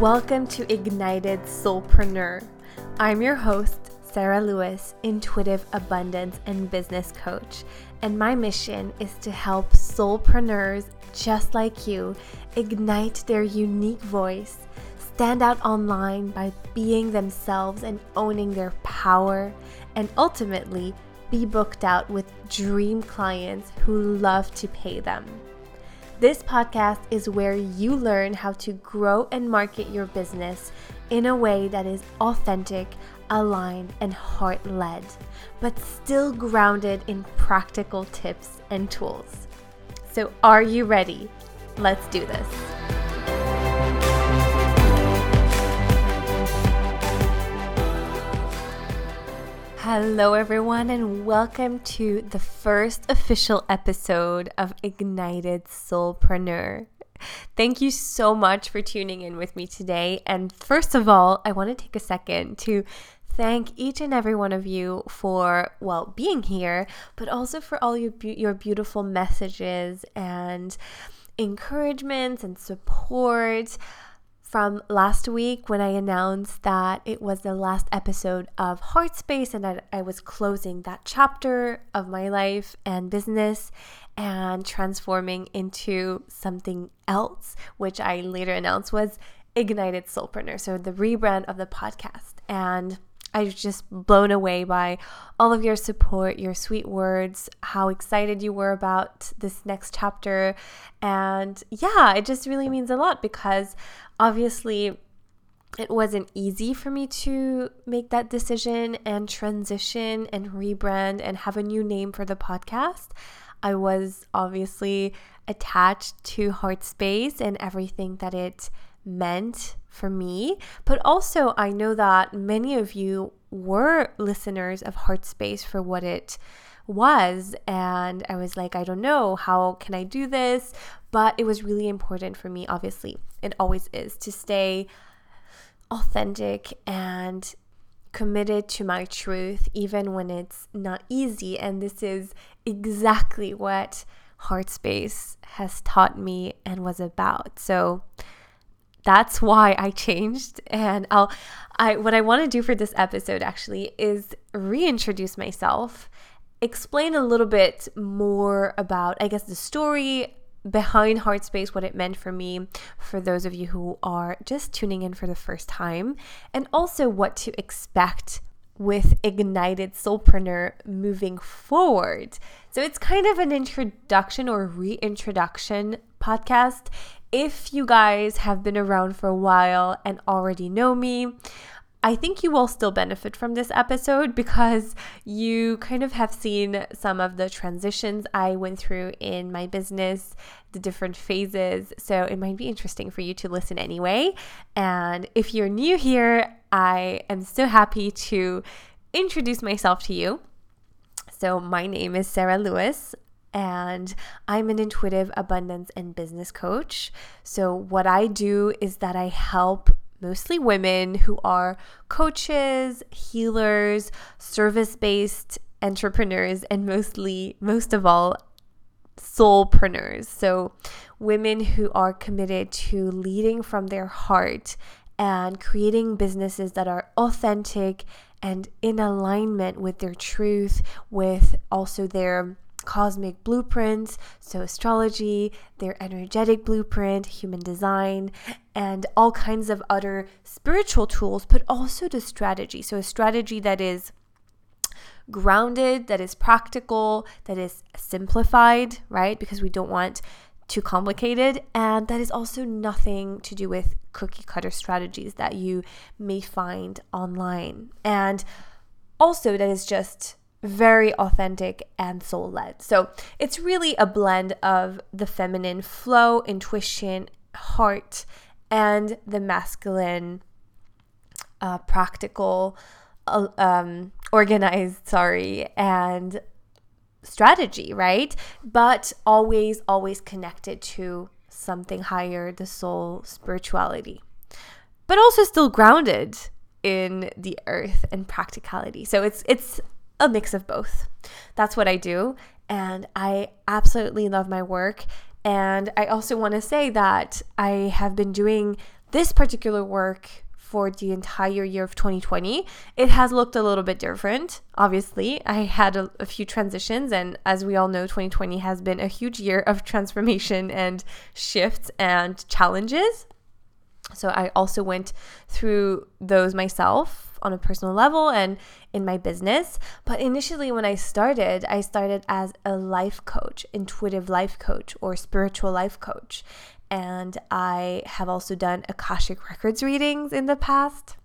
Welcome to Ignited Soulpreneur. I'm your host, Sarah Lewis, intuitive abundance and business coach, and my mission is to help soulpreneurs just like you ignite their unique voice, stand out online by being themselves and owning their power, and ultimately be booked out with dream clients who love to pay them. This podcast is where you learn how to grow and market your business in a way that is authentic, aligned, and heart led, but still grounded in practical tips and tools. So, are you ready? Let's do this. Hello, everyone, and welcome to the first official episode of Ignited Soulpreneur. Thank you so much for tuning in with me today. And first of all, I want to take a second to thank each and every one of you for, well, being here, but also for all your, be- your beautiful messages and encouragements and support from last week when I announced that it was the last episode of Heart Space and that I was closing that chapter of my life and business and transforming into something else, which I later announced was Ignited Soulpreneur. So the rebrand of the podcast. And I was just blown away by all of your support, your sweet words, how excited you were about this next chapter. And yeah, it just really means a lot because obviously it wasn't easy for me to make that decision and transition and rebrand and have a new name for the podcast. I was obviously attached to Heart Space and everything that it meant for me. But also, I know that many of you were listeners of Heart Space for what it was. And I was like, I don't know, how can I do this? But it was really important for me, obviously, it always is, to stay authentic and committed to my truth, even when it's not easy. And this is exactly what Heart Space has taught me and was about. So, that's why I changed and I'll I what I want to do for this episode actually is reintroduce myself, explain a little bit more about I guess the story behind Heart Space, what it meant for me, for those of you who are just tuning in for the first time, and also what to expect with Ignited Soulpreneur moving forward. So it's kind of an introduction or reintroduction podcast. If you guys have been around for a while and already know me, I think you will still benefit from this episode because you kind of have seen some of the transitions I went through in my business, the different phases. So it might be interesting for you to listen anyway. And if you're new here, I am so happy to introduce myself to you. So, my name is Sarah Lewis and I'm an intuitive abundance and business coach. So, what I do is that I help mostly women who are coaches, healers, service based entrepreneurs, and mostly, most of all, soulpreneurs. So, women who are committed to leading from their heart and creating businesses that are authentic and in alignment with their truth, with also their cosmic blueprints, so astrology, their energetic blueprint, human design, and all kinds of other spiritual tools, but also the strategy. So, a strategy that is grounded, that is practical, that is simplified, right? Because we don't want too complicated, and that is also nothing to do with cookie cutter strategies that you may find online. And also, that is just very authentic and soul led. So it's really a blend of the feminine flow, intuition, heart, and the masculine, uh, practical, uh, um, organized, sorry, and strategy, right? But always, always connected to something higher, the soul, spirituality, but also still grounded in the earth and practicality. So it's it's a mix of both. That's what I do. And I absolutely love my work. And I also want to say that I have been doing this particular work for the entire year of 2020, it has looked a little bit different. Obviously, I had a, a, few transitions, and as we all know, 2020 has been a huge year of transformation and shifts and challenges. So, I also went through those myself on a personal level and in my business. But initially, when I started, I started as a life coach, intuitive life coach, or spiritual life coach and I have also done Akashic Records readings in the past.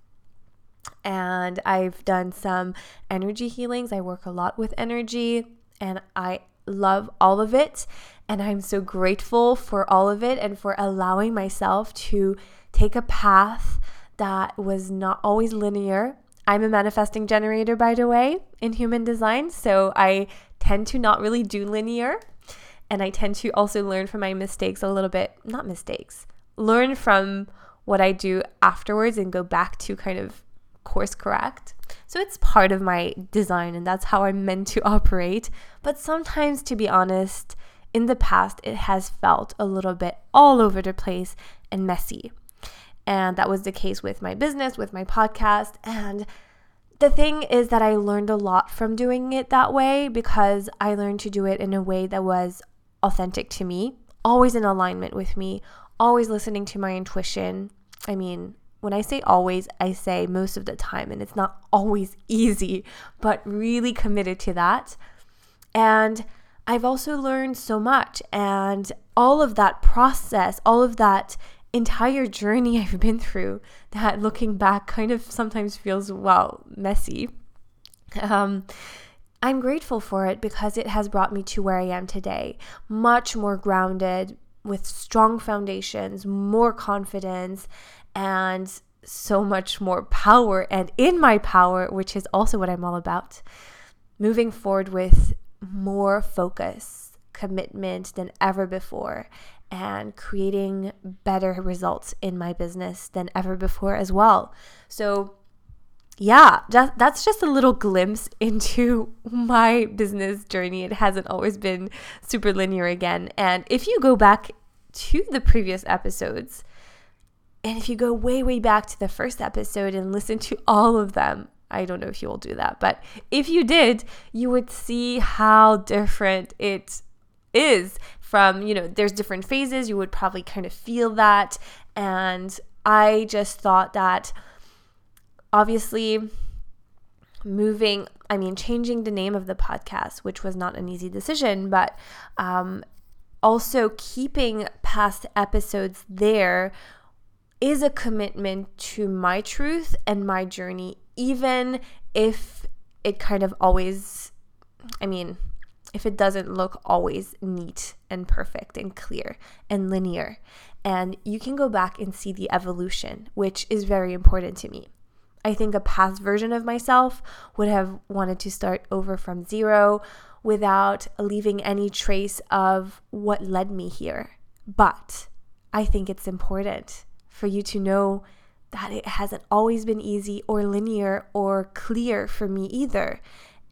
And I've done some energy healings. I work a lot with energy and I love all of it. And I'm so grateful for all of it and for allowing myself to take a path that was not always linear. I'm a manifesting generator, by the way, in human design. So I tend to not really do linear and I tend to also learn from my mistakes a little bit, not mistakes, learn from what I do afterwards and go back to kind of course correct. So it's part of my design and that's how I'm meant to operate. But sometimes, to be honest, in the past, it has felt a little bit all over the place and messy. And that was the case with my business, with my podcast. And the thing is that I learned a lot from doing it that way because I learned to do it in a way that was authentic to me, always in alignment with me, always listening to my intuition. I mean, when I say always, I say most of the time, and it's not always easy, but really committed to that. And I've also learned so much, and all of that process, all of that entire journey I've been through, that looking back kind of sometimes feels, well, messy. Um, I'm grateful for it because it has brought me to where I am today, much more grounded, with strong foundations, more confidence, and so much more power and in my power, which is also what I'm all about. Moving forward with more focus, commitment than ever before, and creating better results in my business than ever before as well. So, yeah, that, that's just a little glimpse into my business journey. It hasn't always been super linear again. And if you go back to the previous episodes, and if you go way, way back to the first episode and listen to all of them, I don't know if you will do that, but if you did, you would see how different it is from, you know, there's different phases. You would probably kind of feel that. And I just thought that obviously moving i mean changing the name of the podcast which was not an easy decision but um, also keeping past episodes there is a commitment to my truth and my journey even if it kind of always i mean if it doesn't look always neat and perfect and clear and linear and you can go back and see the evolution which is very important to me I think a past version of myself would have wanted to start over from zero without leaving any trace of what led me here. But I think it's important for you to know that it hasn't always been easy or linear or clear for me either.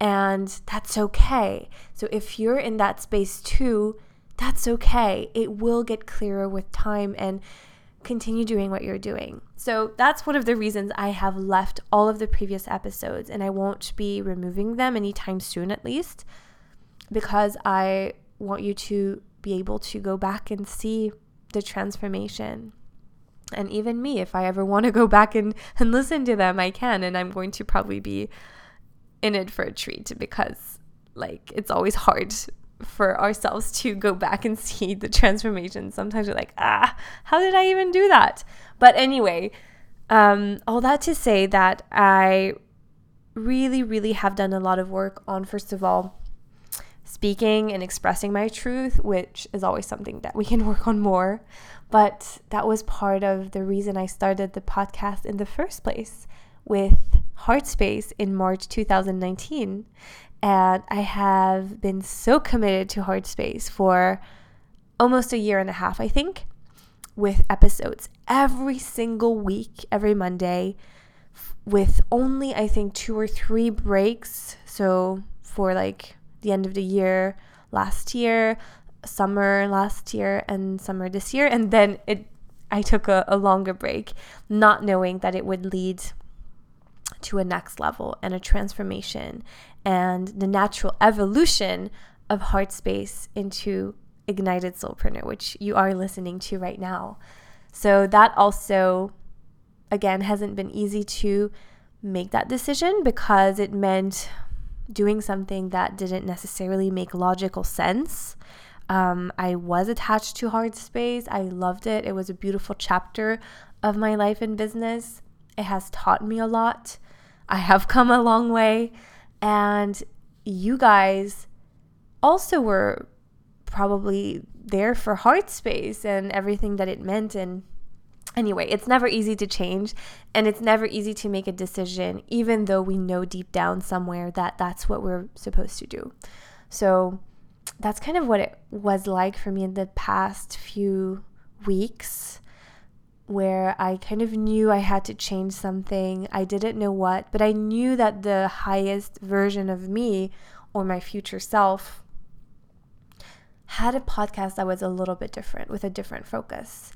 And that's okay. So if you're in that space too, that's okay. It will get clearer with time and continue doing what you're doing. So that's one of the reasons I have left all of the previous episodes and I won't be removing them anytime soon, at least, because I want you to be able to go back and see the transformation. And even me, if I ever want to go back and, and listen to them, I can. And I'm going to probably be in it for a treat because, like, it's always hard for ourselves to go back and see the transformation. Sometimes we're like, ah, how did I even do that? But anyway, um, all that to say that I really, really have done a lot of work on, first of all, speaking and expressing my truth, which is always something that we can work on more. But that was part of the reason I started the podcast in the first place with Heart Space in March 2019. And I have been so committed to Heart Space for almost a year and a half, I think, with episodes every single week, every Monday, with only, I think, two or three breaks. So for like the end of the year last year, summer last year, and summer this year. And then it I took a, a longer break, not knowing that it would lead to a next level and a transformation and the natural evolution of heart space into ignited soulpreneur which you are listening to right now so that also again hasn't been easy to make that decision because it meant doing something that didn't necessarily make logical sense um, I was attached to Heart Space. I loved it. It was a beautiful chapter of my life and business. It has taught me a lot. I have come a long way. And you guys also were probably there for Heart Space and everything that it meant. And anyway, it's never easy to change and it's never easy to make a decision, even though we know deep down somewhere that that's what we're supposed to do. So, that's kind of what it was like for me in the past few weeks where I kind of knew I had to change something. I didn't know what, but I knew that the highest version of me or my future self had a podcast that was a little bit different with a different focus.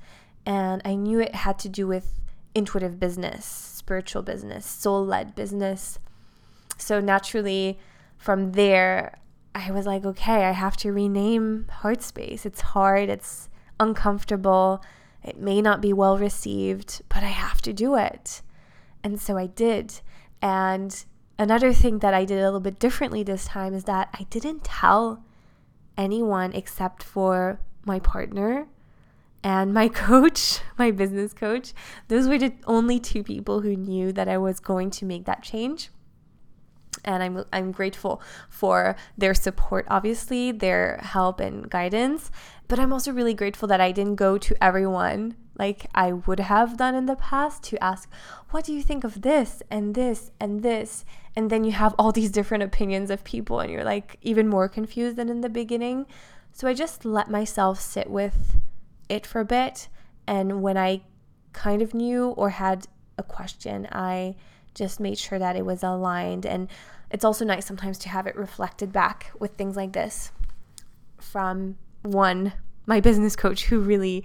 And I knew it had to do with intuitive business, spiritual business, soul led business. So naturally, from there, I was like, okay, I have to rename Heart Space. It's hard, it's uncomfortable, it may not be well received, but I have to do it. And so I did. And another thing that I did a little bit differently this time is that I didn't tell anyone except for my partner and my coach, my business coach. Those were the only two people who knew that I was going to make that change and I'm I'm grateful for their support obviously their help and guidance but I'm also really grateful that I didn't go to everyone like I would have done in the past to ask what do you think of this and this and this? And then you have all these different opinions of people and you're like even more confused than in the beginning. So I just let myself sit with it for a bit. And when I kind of knew or had a question I just made sure that it was aligned. And it's also nice sometimes to have it reflected back with things like this from one, my business coach who really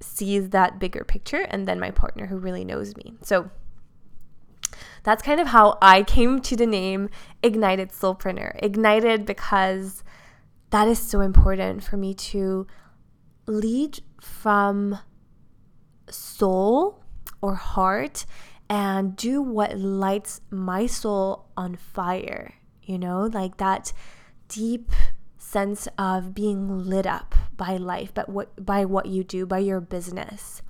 sees that bigger picture, and then my partner who really knows me. So that's kind of how I came to the name Ignited Soulpreneur. Ignited because that is so important for me to lead from soul or heart and do what lights my soul on fire, you know, like that deep sense of being lit up by life, but what by what you do, by your business.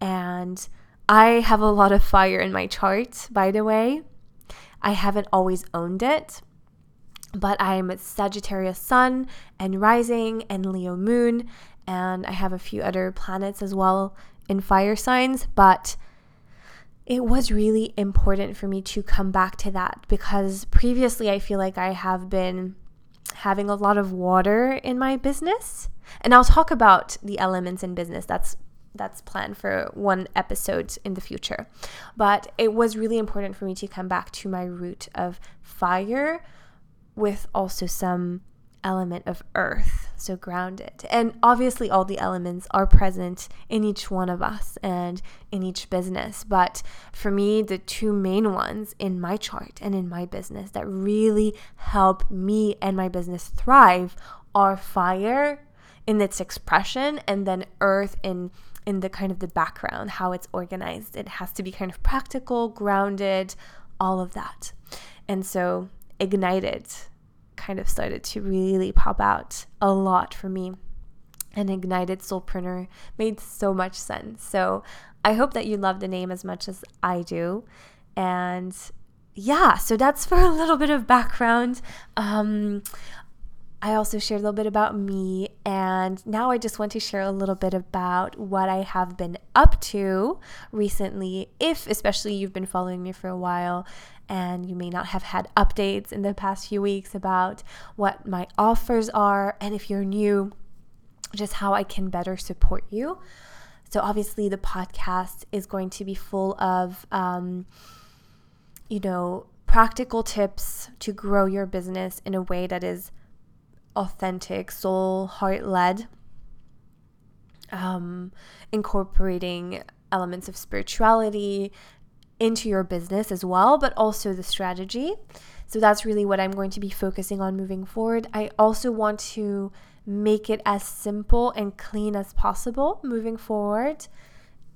And I have a lot of fire in my chart, by the way. I haven't always owned it, but I'm a Sagittarius Sun and Rising and Leo Moon, and I have a few other planets as well in fire signs, but it was really important for me to come back to that because previously I feel like I have been having a lot of water in my business. And I'll talk about the elements in business. That's that's planned for one episode in the future. But it was really important for me to come back to my root of fire with also some element of earth, so grounded. And obviously, all the elements are present in each one of us and in each business. But for me, the two main ones in my chart and in my business that really help me and my business thrive are fire in its expression and then earth in in the kind of the background how it's organized it has to be kind of practical grounded all of that and so ignited kind of started to really pop out a lot for me. And Ignited Soulpreneur made so much sense. So I hope that you love the name as much as I do. And yeah, so that's for a little bit of background. Um, I also shared a little bit about me, and now I just want to share a little bit about what I have been up to recently. If, especially, you've been following me for a while and you may not have had updates in the past few weeks about what my offers are, and if you're new, just how I can better support you. So, obviously, the podcast is going to be full of, um, you know, practical tips to grow your business in a way that is authentic, soul, heart led. um, incorporating elements of spirituality into your business as well, but also the strategy. So that's really what I'm going to be focusing on moving forward. I also want to make it as simple and clean as possible moving forward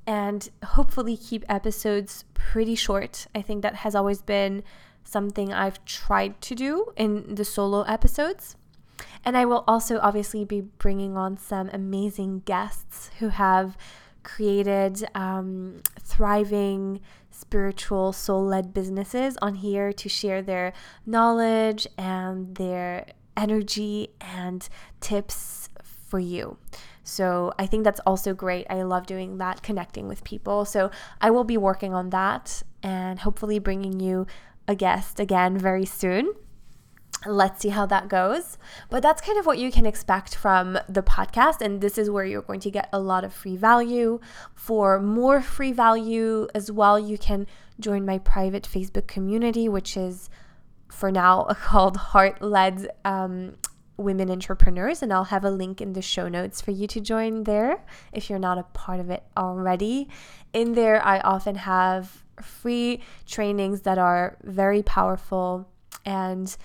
and hopefully keep episodes pretty short. I think that has always been something I've tried to do in the solo episodes. And I will also obviously be bringing on some amazing guests who have created um, thriving spiritual soul led businesses on here to share their knowledge and their energy and tips for you. So I think that's also great. I love doing that, connecting with people. So I will be working on that and hopefully bringing you a guest again very soon. Let's see how that goes. But that's kind of what you can expect from the podcast. And this is where you're going to get a lot of free value. For more free value as well, you can join my private Facebook community, which is for now called Heart Led um, Women Entrepreneurs. And I'll have a link in the show notes for you to join there if you're not a part of it already. In there, I often have free trainings that are very powerful and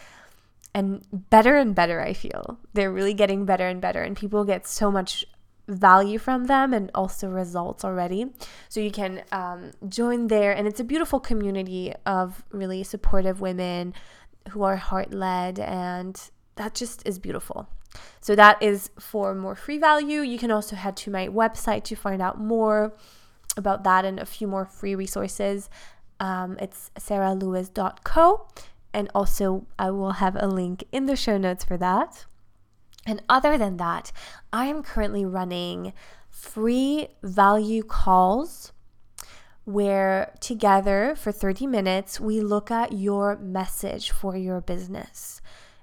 and better and better i feel they're really getting better and better and people get so much value from them and also results already so you can um, join there and it's a beautiful community of really supportive women who are heart led and that just is beautiful so that is for more free value you can also head to my website to find out more about that and a few more free resources. Um, it's sarahlewis.co. And also, I will have a link in the show notes for that. And other than that, I am currently running free value calls where together for 30 minutes we look at your message for your business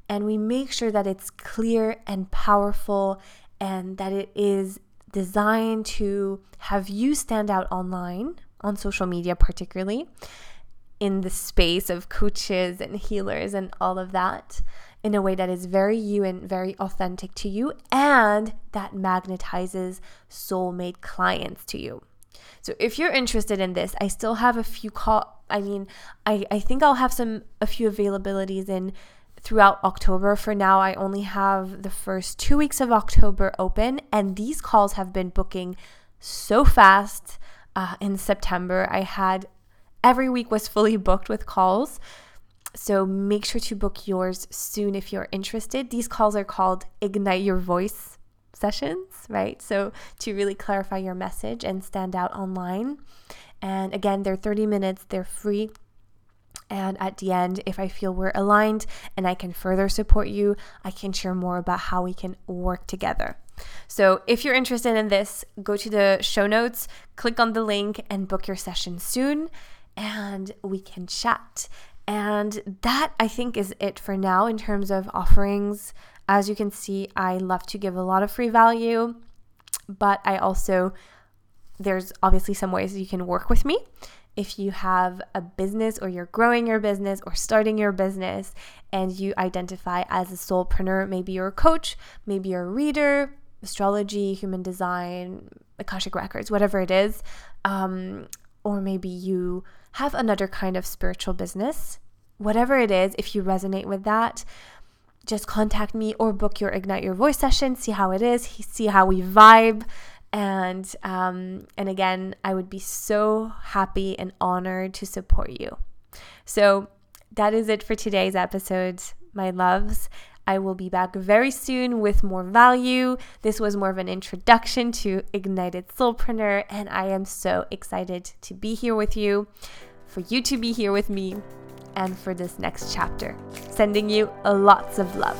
and we make sure that it's clear and powerful and that it is designed to have you stand out online, on social media, particularly in the space of coaches and healers and all of that in a way that is very you and very authentic to you and that magnetizes soulmate clients to you. So if you're interested in this, I still have a few call I mean, I, I think I'll have some a few availabilities in throughout October. For now, I only have the first two weeks of October open, and these calls have been booking so fast. Uh, in September, I had every week was fully booked with calls. So make sure to book yours soon if you're interested. These calls are called Ignite Your Voice sessions, right? So to really clarify your message and stand out online. And again, they're 30 minutes, they're free. And at the end, if I feel we're aligned and I can further support you, I can share more about how we can work together. So, if you're interested in this, go to the show notes, click on the link, and book your session soon, and we can chat. And that I think is it for now in terms of offerings. As you can see, I love to give a lot of free value, but I also, there's obviously some ways you can work with me if you have a business or you're growing your business or starting your business and you identify as a soulpreneur, maybe you're a coach, maybe you're a reader, astrology, human design, Akashic Records, whatever it is, um, or maybe you have another kind of spiritual business, whatever it is, if you resonate with that, just contact me or book your Ignite Your Voice session, see how it is, see how we vibe. And um, and again i would be so happy and honored to support you. So that is it for today's episode my loves I will be back very soon with more value. This was more of an introduction to Ignited Soulpreneur, and I am so excited to be here with you, for you to be here with me, and for this next chapter. Sending you lots of love.